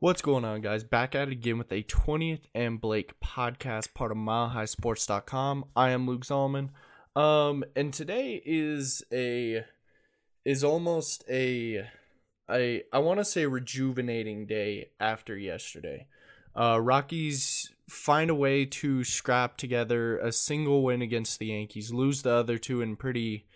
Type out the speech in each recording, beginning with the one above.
What's going on, guys? Back at it again with a 20th and Blake podcast, part of MileHighSports.com. I am Luke Zahlmann. Um, and today is a is almost a I I want to say rejuvenating day after yesterday. Uh, Rockies find a way to scrap together a single win against the Yankees, lose the other two in pretty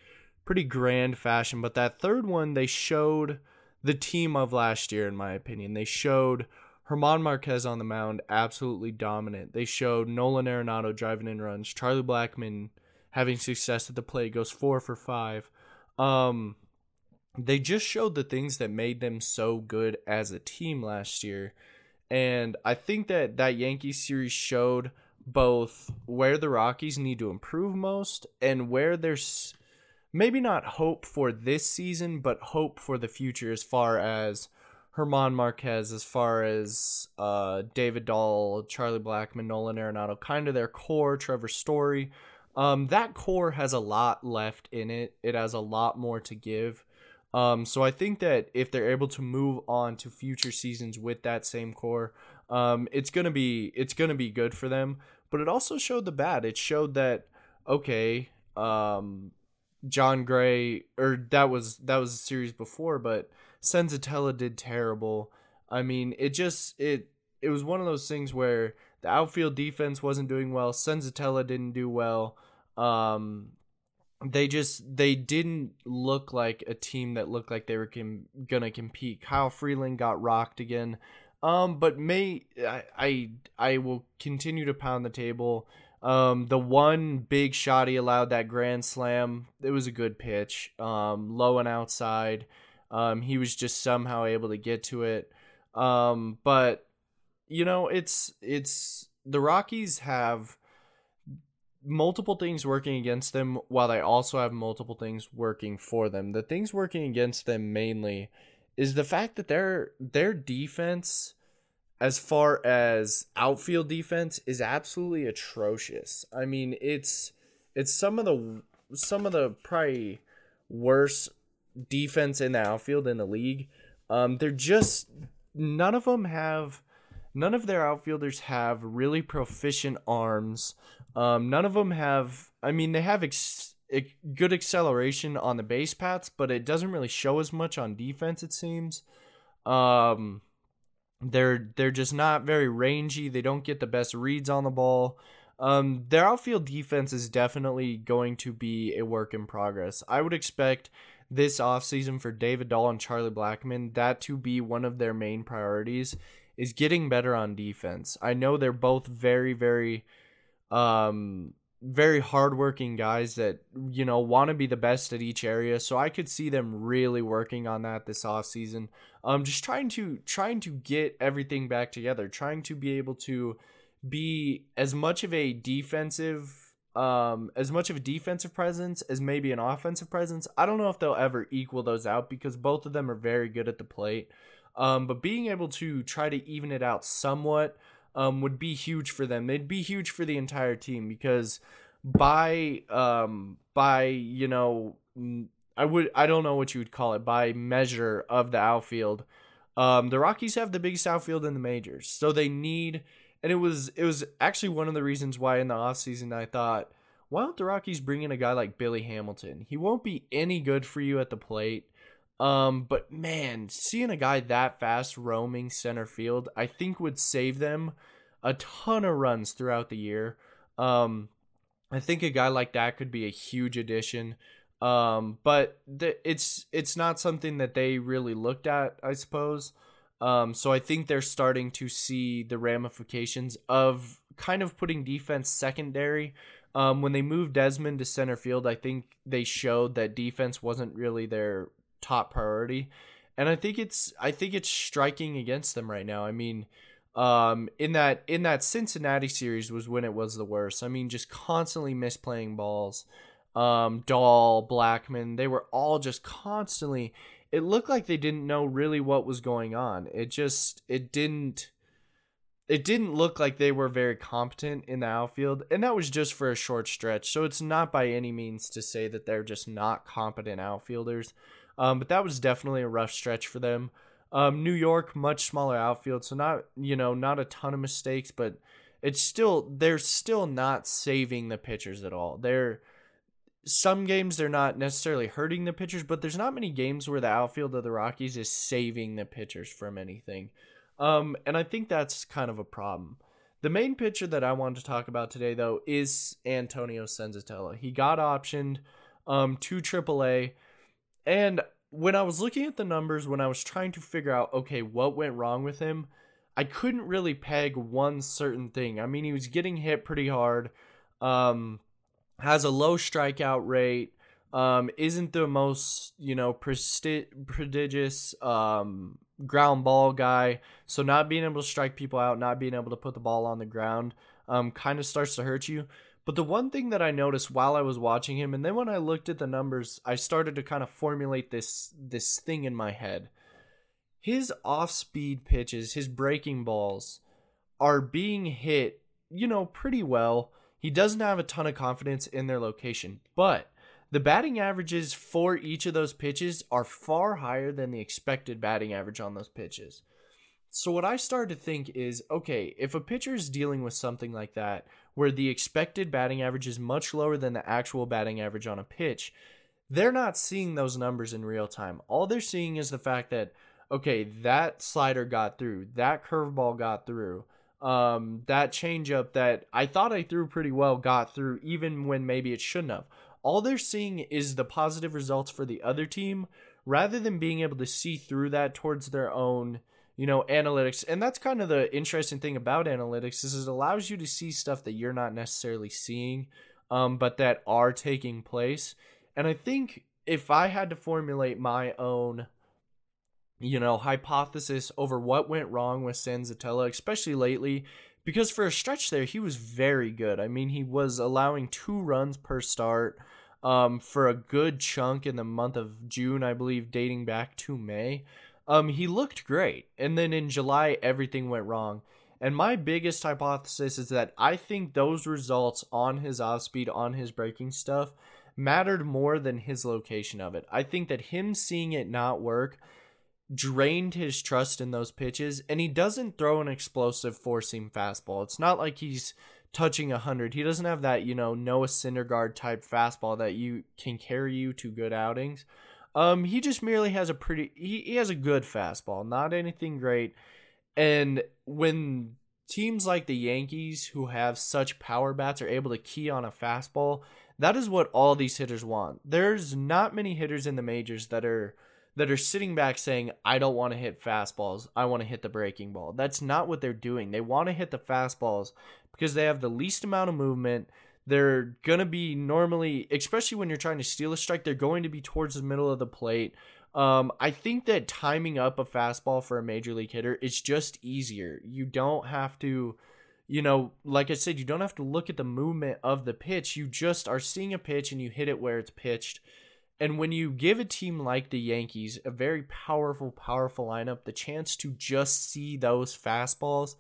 pretty grand fashion, but that third one they showed the team of last year, in my opinion. They showed German Marquez on the mound absolutely dominant. They showed Nolan Arenado driving in runs. Charlie Blackmon having success at the plate goes four for five. Um, they just showed the things that made them so good as a team last year. And I think that that Yankees series showed both where the Rockies need to improve most and where there's maybe not hope for this season, but hope for the future as far as German Marquez, as far as uh, David Dahl, Charlie Blackmon, Nolan Arenado, kind of their core, Trevor Story. Um, that core has a lot left in it. It has a lot more to give. Um, so I think that if they're able to move on to future seasons with that same core, um, it's gonna be it's gonna be good for them. But it also showed the bad. It showed that okay, um, Jon Gray, or that was that was a series before, but Senzatela did terrible. I mean, it just it it was one of those things where the outfield defense wasn't doing well. Senzatela didn't do well. Um, they just they didn't look like a team that looked like they were com- gonna compete. Kyle Freeland got rocked again. Um, but may I, I I will continue to pound the table. Um, the one big shot he allowed that grand slam, it was a good pitch. Um, low and outside. Um, he was just somehow able to get to it. Um, but you know, it's it's the Rockies have multiple things working against them while they also have multiple things working for them. The things working against them mainly is the fact that their their defense as far as outfield defense is absolutely atrocious. I mean, it's it's some of the some of the probably worst defense in the outfield in the league. Um, they're just none of them have none of their outfielders have really proficient arms. Um, none of them have. I mean, they have ex- good acceleration on the base paths, but it doesn't really show as much on defense. It seems. Um, they're they're just not very rangy. They don't get the best reads on the ball. Um, their outfield defense is definitely going to be a work in progress. I would expect this offseason for David Dahl and Charlie Blackmon that to be one of their main priorities is getting better on defense. I know they're both very very um very hardworking guys that you know want to be the best at each area so i could see them really working on that this off offseason. Um just trying to trying to get everything back together trying to be able to be as much of a defensive um as much of a defensive presence as maybe an offensive presence. I don't know if they'll ever equal those out because both of them are very good at the plate. Um but being able to try to even it out somewhat um, would be huge for them. They'd be huge for the entire team because by um, by you know I would I don't know what you would call it by measure of the outfield. Um, the Rockies have the biggest outfield in the majors, so they need. And it was it was actually one of the reasons why in the offseason I thought, why don't the Rockies bring in a guy like Billy Hamilton? He won't be any good for you at the plate. Um, but man, seeing a guy that fast roaming center field, I think would save them a ton of runs throughout the year. Um, I think a guy like that could be a huge addition. Um, but th- it's it's not something that they really looked at, I suppose. Um, so I think they're starting to see the ramifications of kind of putting defense secondary. Um, when they moved Desmond to center field, I think they showed that defense wasn't really their top priority. And I think it's I think it's striking against them right now. I mean, um, in that in that Cincinnati series was when it was the worst. I mean, just constantly misplaying balls. Um, Dahl, Blackmon, they were all just constantly. It looked like they didn't know really what was going on. It just it didn't. It didn't look like they were very competent in the outfield, and that was just for a short stretch. So it's not by any means to say that they're just not competent outfielders. Um, but that was definitely a rough stretch for them. Um, New York, much smaller outfield, so not you know not a ton of mistakes, but it's still they're still not saving the pitchers at all. They're some games they're not necessarily hurting the pitchers, but there's not many games where the outfield of the Rockies is saving the pitchers from anything. Um, and I think that's kind of a problem. The main pitcher that I wanted to talk about today, though, is Antonio Senzatela. He got optioned um, to AAA, and when I was looking at the numbers, when I was trying to figure out, okay, what went wrong with him, I couldn't really peg one certain thing. I mean, he was getting hit pretty hard. Um, has a low strikeout rate, um, isn't the most you know presti- prodigious um, ground ball guy. So not being able to strike people out, not being able to put the ball on the ground, um, kind of starts to hurt you. But the one thing that I noticed while I was watching him, and then when I looked at the numbers, I started to kind of formulate this this thing in my head. His off-speed pitches, his breaking balls, are being hit, you know, pretty well he doesn't have a ton of confidence in their location, but the batting averages for each of those pitches are far higher than the expected batting average on those pitches. So what I started to think is, okay, if a pitcher is dealing with something like that, where the expected batting average is much lower than the actual batting average on a pitch, they're not seeing those numbers in real time. All they're seeing is the fact that, okay, that slider got through, that curveball got through, um, that changeup that I thought I threw pretty well got through, even when maybe it shouldn't have. All they're seeing is the positive results for the other team rather than being able to see through that towards their own, you know, analytics. And that's kind of the interesting thing about analytics is it allows you to see stuff that you're not necessarily seeing, um, but that are taking place. And I think if I had to formulate my own you know, hypothesis over what went wrong with Senzatela, especially lately, because for a stretch there, he was very good. I mean, he was allowing two runs per start um, for a good chunk in the month of June, I believe, dating back to May. Um, he looked great. And then in July, everything went wrong. And my biggest hypothesis is that I think those results on his off speed, on his breaking stuff, mattered more than his location of it. I think that him seeing it not work drained his trust in those pitches, and he doesn't throw an explosive four seam fastball. It's not like he's touching a hundred. He doesn't have that, you know, Noah Syndergaard type fastball that you can carry you to good outings. Um, he just merely has a pretty he, he has a good fastball, not anything great. And when teams like the Yankees who have such power bats are able to key on a fastball, that is what all these hitters want. There's not many hitters in the majors that are that are sitting back saying, I don't want to hit fastballs. I want to hit the breaking ball. That's not what they're doing. They want to hit the fastballs because they have the least amount of movement. They're going to be normally, especially when you're trying to steal a strike, they're going to be towards the middle of the plate. Um, I think that timing up a fastball for a major league hitter is just easier. You don't have to, you know, like I said, you don't have to look at the movement of the pitch. You just are seeing a pitch and you hit it where it's pitched and when you give a team like the Yankees, a very powerful, powerful lineup, the chance to just see those fastballs,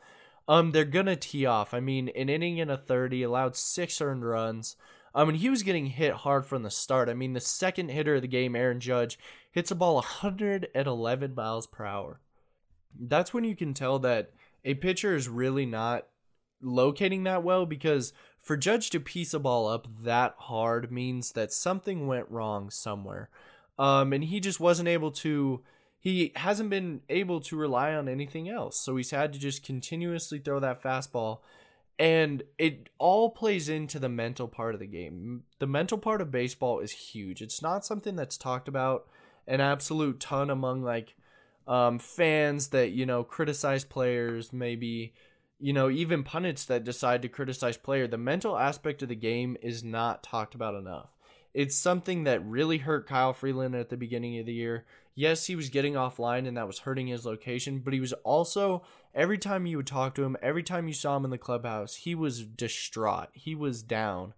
um, they're gonna tee off. I mean, an inning and a thirty allowed six earned runs. I mean, he was getting hit hard from the start. I mean, the second hitter of the game, Aaron Judge, hits a ball 111 miles per hour. That's when you can tell that a pitcher is really not locating that well because for Judge to piece a ball up that hard means that something went wrong somewhere. Um, and he just wasn't able to, he hasn't been able to rely on anything else. So he's had to just continuously throw that fastball. And it all plays into the mental part of the game. The mental part of baseball is huge. It's not something that's talked about an absolute ton among like um, fans that, you know, criticize players, maybe you know, even pundits that decide to criticize player, the mental aspect of the game is not talked about enough. It's something that really hurt Kyle Freeland at the beginning of the year. Yes, he was getting offline and that was hurting his location, but he was also every time you would talk to him, every time you saw him in the clubhouse, he was distraught. He was down.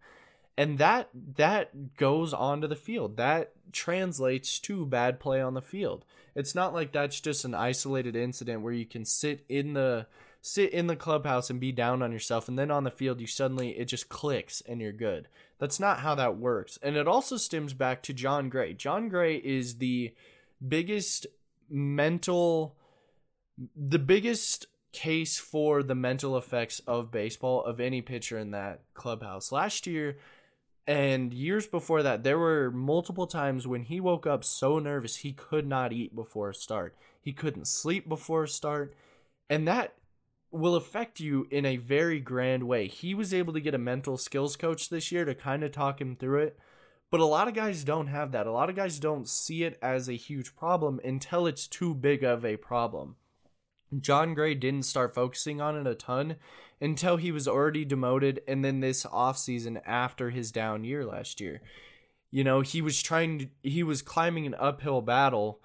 And that that goes onto the field. That translates to bad play on the field. It's not like that's just an isolated incident where you can sit in the sit in the clubhouse and be down on yourself and then on the field you suddenly it just clicks and you're good. That's not how that works. And it also stems back to Jon Gray. Jon Gray is the biggest mental the biggest case for the mental effects of baseball of any pitcher in that clubhouse. Last year and years before that, there were multiple times when he woke up so nervous he could not eat before a start. He couldn't sleep before a start. And that will affect you in a very grand way. He was able to get a mental skills coach this year to kind of talk him through it. But a lot of guys don't have that. A lot of guys don't see it as a huge problem until it's too big of a problem. Jon Gray didn't start focusing on it a ton until he was already demoted and then this offseason after his down year last year. You know, he was trying to, he was climbing an uphill battle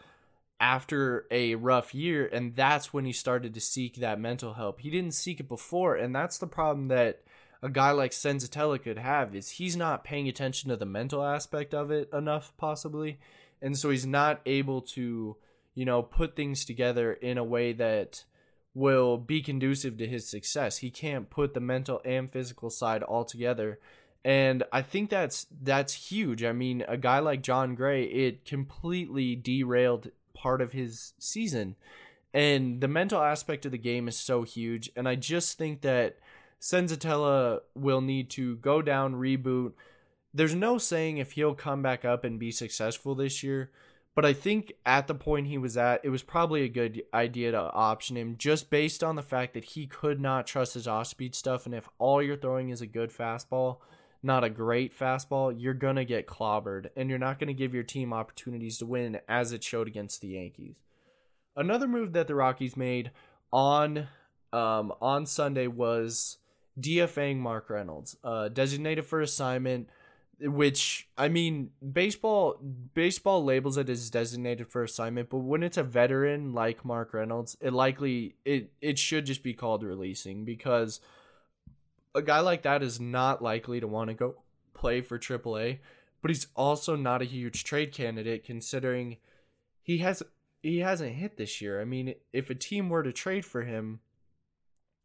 after a rough year and that's when he started to seek that mental help. He didn't seek it before and that's the problem that a guy like Senzatela could have is he's not paying attention to the mental aspect of it enough possibly and so he's not able to you know, put things together in a way that will be conducive to his success. He can't put the mental and physical side all together. And I think that's that's huge. I mean, a guy like Jon Gray, it completely derailed part of his season. And the mental aspect of the game is so huge. And I just think that Senzatela will need to go down, reboot. There's no saying if he'll come back up and be successful this year. But I think at the point he was at, it was probably a good idea to option him just based on the fact that he could not trust his off speed stuff. And if all you're throwing is a good fastball, not a great fastball, you're going to get clobbered and you're not going to give your team opportunities to win as it showed against the Yankees. Another move that the Rockies made on um, on Sunday was DFAing Mark Reynolds, uh, designated for assignment which I mean, baseball baseball labels it as designated for assignment, but when it's a veteran like Mark Reynolds, it likely it it should just be called releasing because a guy like that is not likely to want to go play for AAA, but he's also not a huge trade candidate considering he has he hasn't hit this year. I mean, if a team were to trade for him,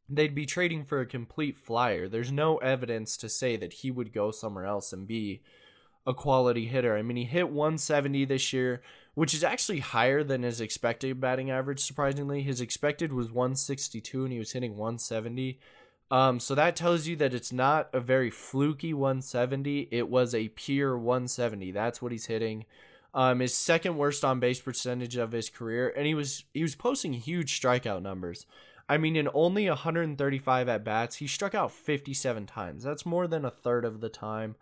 they'd be trading for a complete flyer. There's no evidence to say that he would go somewhere else and be a quality hitter. I mean, he hit 170 this year, which is actually higher than his expected batting average, surprisingly. His expected was 162 and he was hitting 170. Um, so that tells you that it's not a very fluky 170. It was a pure 170. That's what he's hitting. Um, his second worst on base percentage of his career, and he was he was posting huge strikeout numbers. I mean, in only 135 at bats, he struck out 57 times. That's more than a third of the time.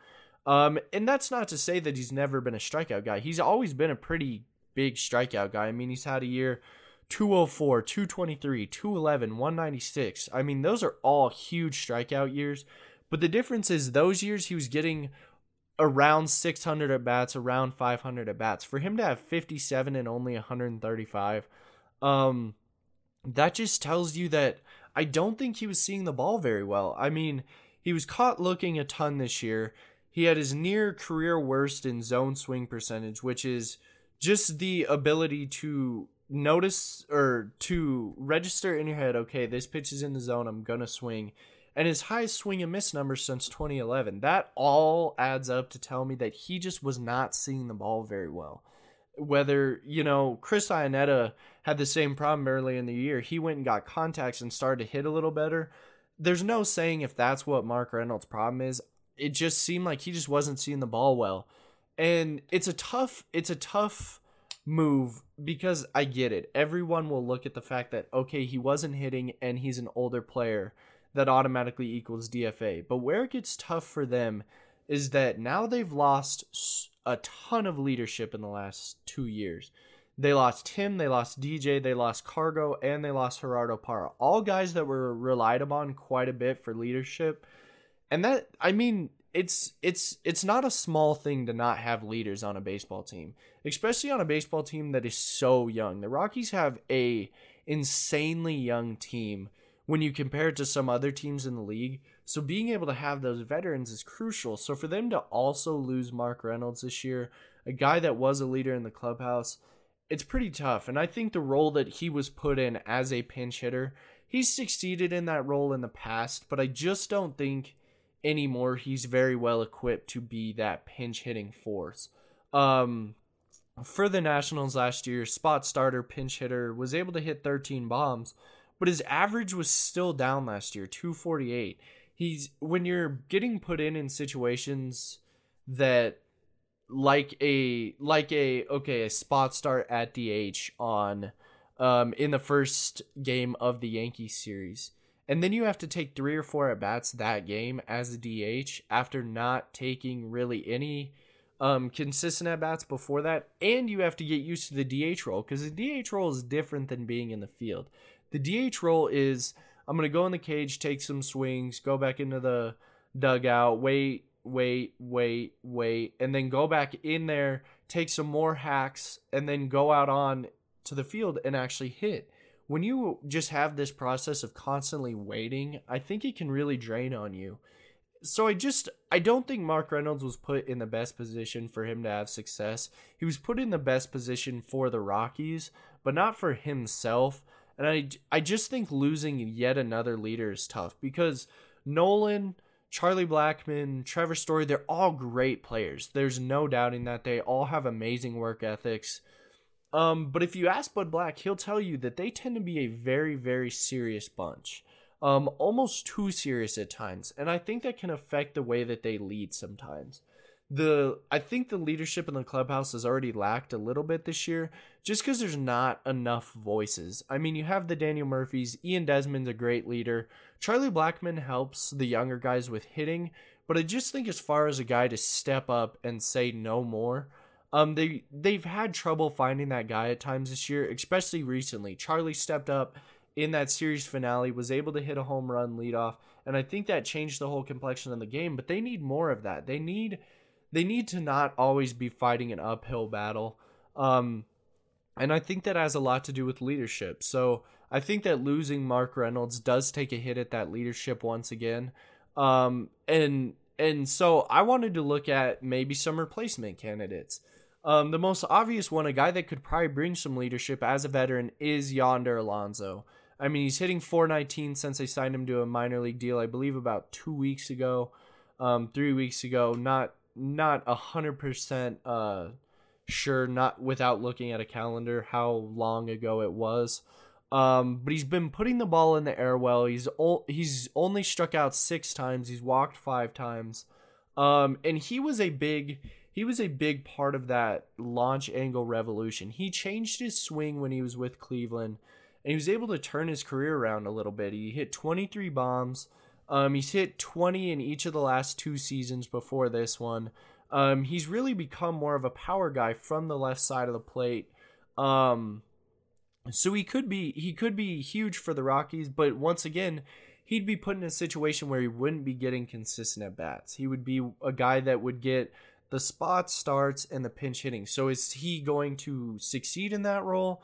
Um, and that's not to say that he's never been a strikeout guy. He's always been a pretty big strikeout guy. I mean, he's had a year 204, 223, 211, 196. I mean, those are all huge strikeout years. But the difference is those years he was getting around 600 at bats, around 500 at bats. For him to have 57 and only 135, um, that just tells you that I don't think he was seeing the ball very well. I mean, he was caught looking a ton this year. He had his near career worst in zone swing percentage, which is just the ability to notice or to register in your head, okay, this pitch is in the zone, I'm going to swing. And his highest swing and miss number since 2011. That all adds up to tell me that he just was not seeing the ball very well whether you know Chris Iannetta had the same problem early in the year. He went and got contacts and started to hit a little better. There's no saying if that's what Mark Reynolds' problem is. It just seemed like he just wasn't seeing the ball well, and it's a tough it's a tough move because I get it. Everyone will look at the fact that okay, he wasn't hitting and he's an older player that automatically equals DFA. But where it gets tough for them is that now they've lost a ton of leadership in the last two years. They lost him, they lost DJ, they lost Cargo, and they lost Gerardo Parra. All guys that were relied upon quite a bit for leadership. And that I mean, it's it's it's not a small thing to not have leaders on a baseball team, especially on a baseball team that is so young. The Rockies have a insanely young team when you compare it to some other teams in the league. So being able to have those veterans is crucial. So for them to also lose Mark Reynolds this year, a guy that was a leader in the clubhouse, it's pretty tough. And I think the role that he was put in as a pinch hitter, he's succeeded in that role in the past, but I just don't think anymore he's very well equipped to be that pinch hitting force. Um for the Nationals last year, spot starter, pinch hitter, was able to hit 13 bombs, but his average was still down last year, 248. He's when you're getting put in in situations that like a like a okay, a spot start at DH on um in the first game of the Yankee series. And then you have to take 3 or 4 at bats that game as a DH after not taking really any um, consistent at bats before that, and you have to get used to the DH role because the DH role is different than being in the field. The DH role is I'm gonna go in the cage, take some swings, go back into the dugout, wait, wait, wait, wait, and then go back in there, take some more hacks, and then go out on to the field and actually hit. When you just have this process of constantly waiting, I think it can really drain on you so I just I don't think Mark Reynolds was put in the best position for him to have success. He was put in the best position for the Rockies, but not for himself. And I I just think losing yet another leader is tough because Nolan, Charlie Blackmon, Trevor Story, they're all great players. There's no doubting that they all have amazing work ethics. Um, but if you ask Bud Black, he'll tell you that they tend to be a very, very serious bunch um, almost too serious at times, and I think that can affect the way that they lead sometimes. The I think the leadership in the clubhouse has already lacked a little bit this year, just because there's not enough voices. I mean, you have the Daniel Murphys, Ian Desmond's a great leader. Charlie Blackmon helps the younger guys with hitting, but I just think as far as a guy to step up and say no more, um, they they've had trouble finding that guy at times this year, especially recently. Charlie stepped up in that series finale was able to hit a home run leadoff, and I think that changed the whole complexion of the game. But they need more of that. They need they need to not always be fighting an uphill battle. Um, and I think that has a lot to do with leadership. So I think that losing Mark Reynolds does take a hit at that leadership once again. Um, and and so I wanted to look at maybe some replacement candidates. Um, the most obvious one, a guy that could probably bring some leadership as a veteran, is Yonder Alonso. I mean, he's hitting 419 since they signed him to a minor league deal, I believe about two weeks ago, um, three weeks ago. Not not a hundred percent uh sure, not without looking at a calendar how long ago it was. Um, but he's been putting the ball in the air well. He's o- he's only struck out six times. He's walked five times. Um, and he was a big he was a big part of that launch angle revolution. He changed his swing when he was with Cleveland and he was able to turn his career around a little bit. He hit 23 bombs. Um, he's hit 20 in each of the last two seasons before this one. Um, he's really become more of a power guy from the left side of the plate. Um, so he could be he could be huge for the Rockies, but once again, he'd be put in a situation where he wouldn't be getting consistent at bats. He would be a guy that would get the spot starts and the pinch hitting. So is he going to succeed in that role?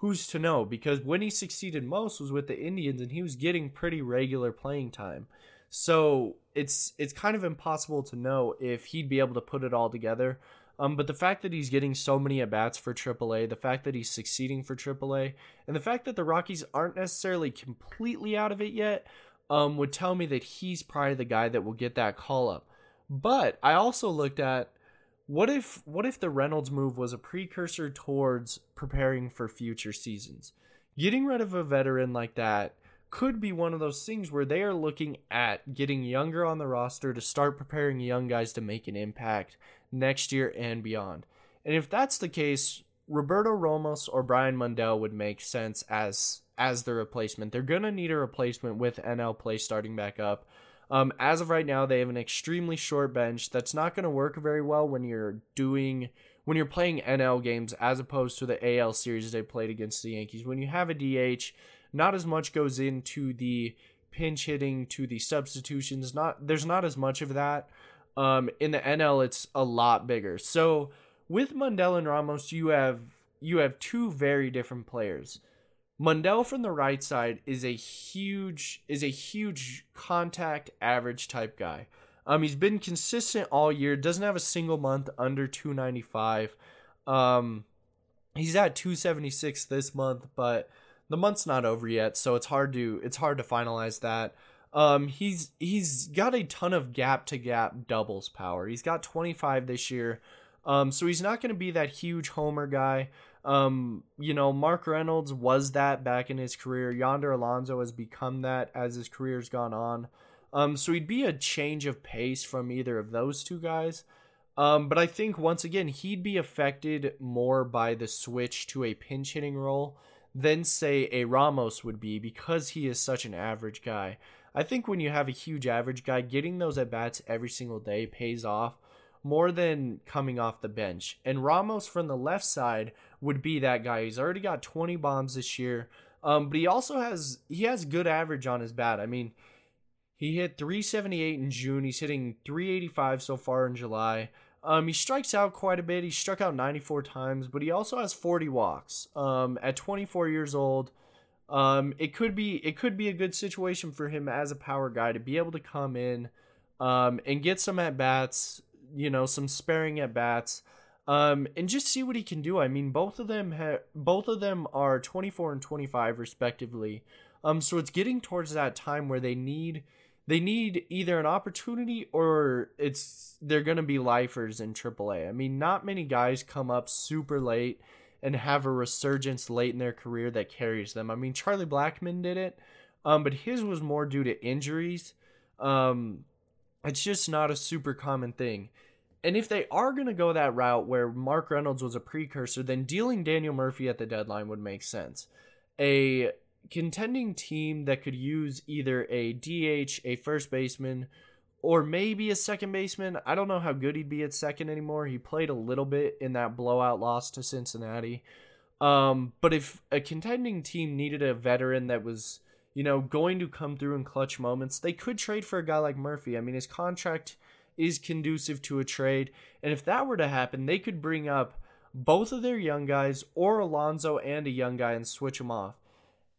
Who's to know? Because when he succeeded most was with the Indians, and he was getting pretty regular playing time. So it's it's kind of impossible to know if he'd be able to put it all together. Um, but the fact that he's getting so many at bats for AAA, the fact that he's succeeding for AAA, and the fact that the Rockies aren't necessarily completely out of it yet, um, would tell me that he's probably the guy that will get that call up. But I also looked at what if what if the Reynolds move was a precursor towards preparing for future seasons? Getting rid of a veteran like that could be one of those things where they are looking at getting younger on the roster to start preparing young guys to make an impact next year and beyond. And if that's the case, Roberto Ramos or Brian Mundell would make sense as as the replacement. They're gonna need a replacement with NL play starting back up. Um, as of right now, they have an extremely short bench that's not going to work very well when you're doing when you're playing NL games as opposed to the AL series they played against the Yankees. When you have a DH, not as much goes into the pinch hitting to the substitutions. Not there's not as much of that. Um, in the NL, it's a lot bigger. So with Mundell and Ramos, you have you have two very different players. Mundell from the right side is a huge is a huge contact average type guy. Um, he's been consistent all year. Doesn't have a single month under 295. Um, he's at 276 this month, but the month's not over yet, so it's hard to it's hard to finalize that. Um, he's he's got a ton of gap to gap doubles power. He's got 25 this year. Um, so he's not going to be that huge homer guy. Um, you know, Mark Reynolds was that back in his career. Yonder Alonso has become that as his career's gone on. Um, so he'd be a change of pace from either of those two guys. Um, but I think once again he'd be affected more by the switch to a pinch hitting role than say a Ramos would be because he is such an average guy. I think when you have a huge average guy, getting those at bats every single day pays off more than coming off the bench. And Ramos from the left side would be that guy. He's already got 20 bombs this year. Um, but he also has he has good average on his bat. I mean, he hit 378 in June. He's hitting 385 so far in July. Um, he strikes out quite a bit. He struck out 94 times, but he also has 40 walks. Um, at 24 years old, um, it could be it could be a good situation for him as a power guy to be able to come in, um, and get some at bats. You know, some sparing at bats. Um, and just see what he can do. I mean, both of them have both of them are 24 and 25 respectively. Um, so it's getting towards that time where they need they need either an opportunity or it's they're going to be lifers in AAA. I mean, not many guys come up super late and have a resurgence late in their career that carries them. I mean, Charlie Blackmon did it, um, but his was more due to injuries. Um, it's just not a super common thing. And if they are going to go that route where Mark Reynolds was a precursor, then dealing Daniel Murphy at the deadline would make sense. A contending team that could use either a DH, a first baseman, or maybe a second baseman. I don't know how good he'd be at second anymore. He played a little bit in that blowout loss to Cincinnati. Um, but if a contending team needed a veteran that was, you know, going to come through in clutch moments, they could trade for a guy like Murphy. I mean, his contract is conducive to a trade. And if that were to happen, they could bring up both of their young guys or Alonso and a young guy and switch them off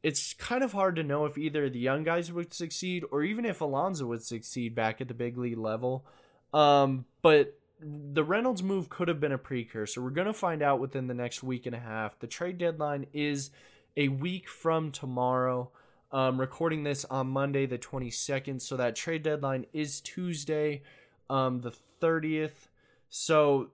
it's kind of hard to know if either the young guys would succeed or even if Alonso would succeed back at the big league level. Um, but the Reynolds move could have been a precursor. We're going to find out within the next week and a half. The trade deadline is a week from tomorrow. Um, recording this on Monday, the 22nd. So that trade deadline is Tuesday, um, the 30th. So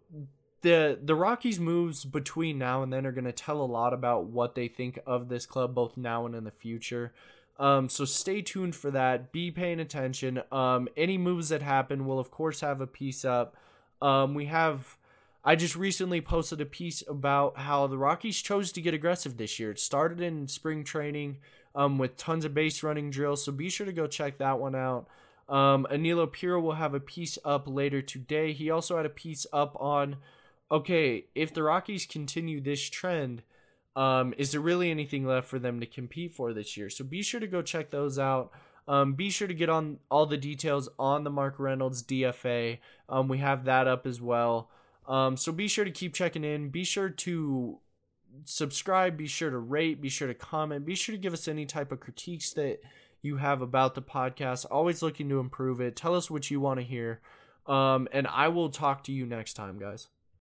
the the Rockies moves between now and then are going to tell a lot about what they think of this club both now and in the future. Um, so stay tuned for that. Be paying attention. Um, any moves that happen, will of course have a piece up. Um, we have. I just recently posted a piece about how the Rockies chose to get aggressive this year. It started in spring training um, with tons of base running drills, so be sure to go check that one out. Um, Piro will have a piece up later today. He also had a piece up on okay, if the Rockies continue this trend, um, is there really anything left for them to compete for this year? So be sure to go check those out. Um, be sure to get on all the details on the Mark Reynolds DFA. Um, we have that up as well. Um, so be sure to keep checking in. Be sure to subscribe. Be sure to rate. Be sure to comment. Be sure to give us any type of critiques that you have about the podcast. Always looking to improve it. Tell us what you want to hear. Um, and I will talk to you next time, guys.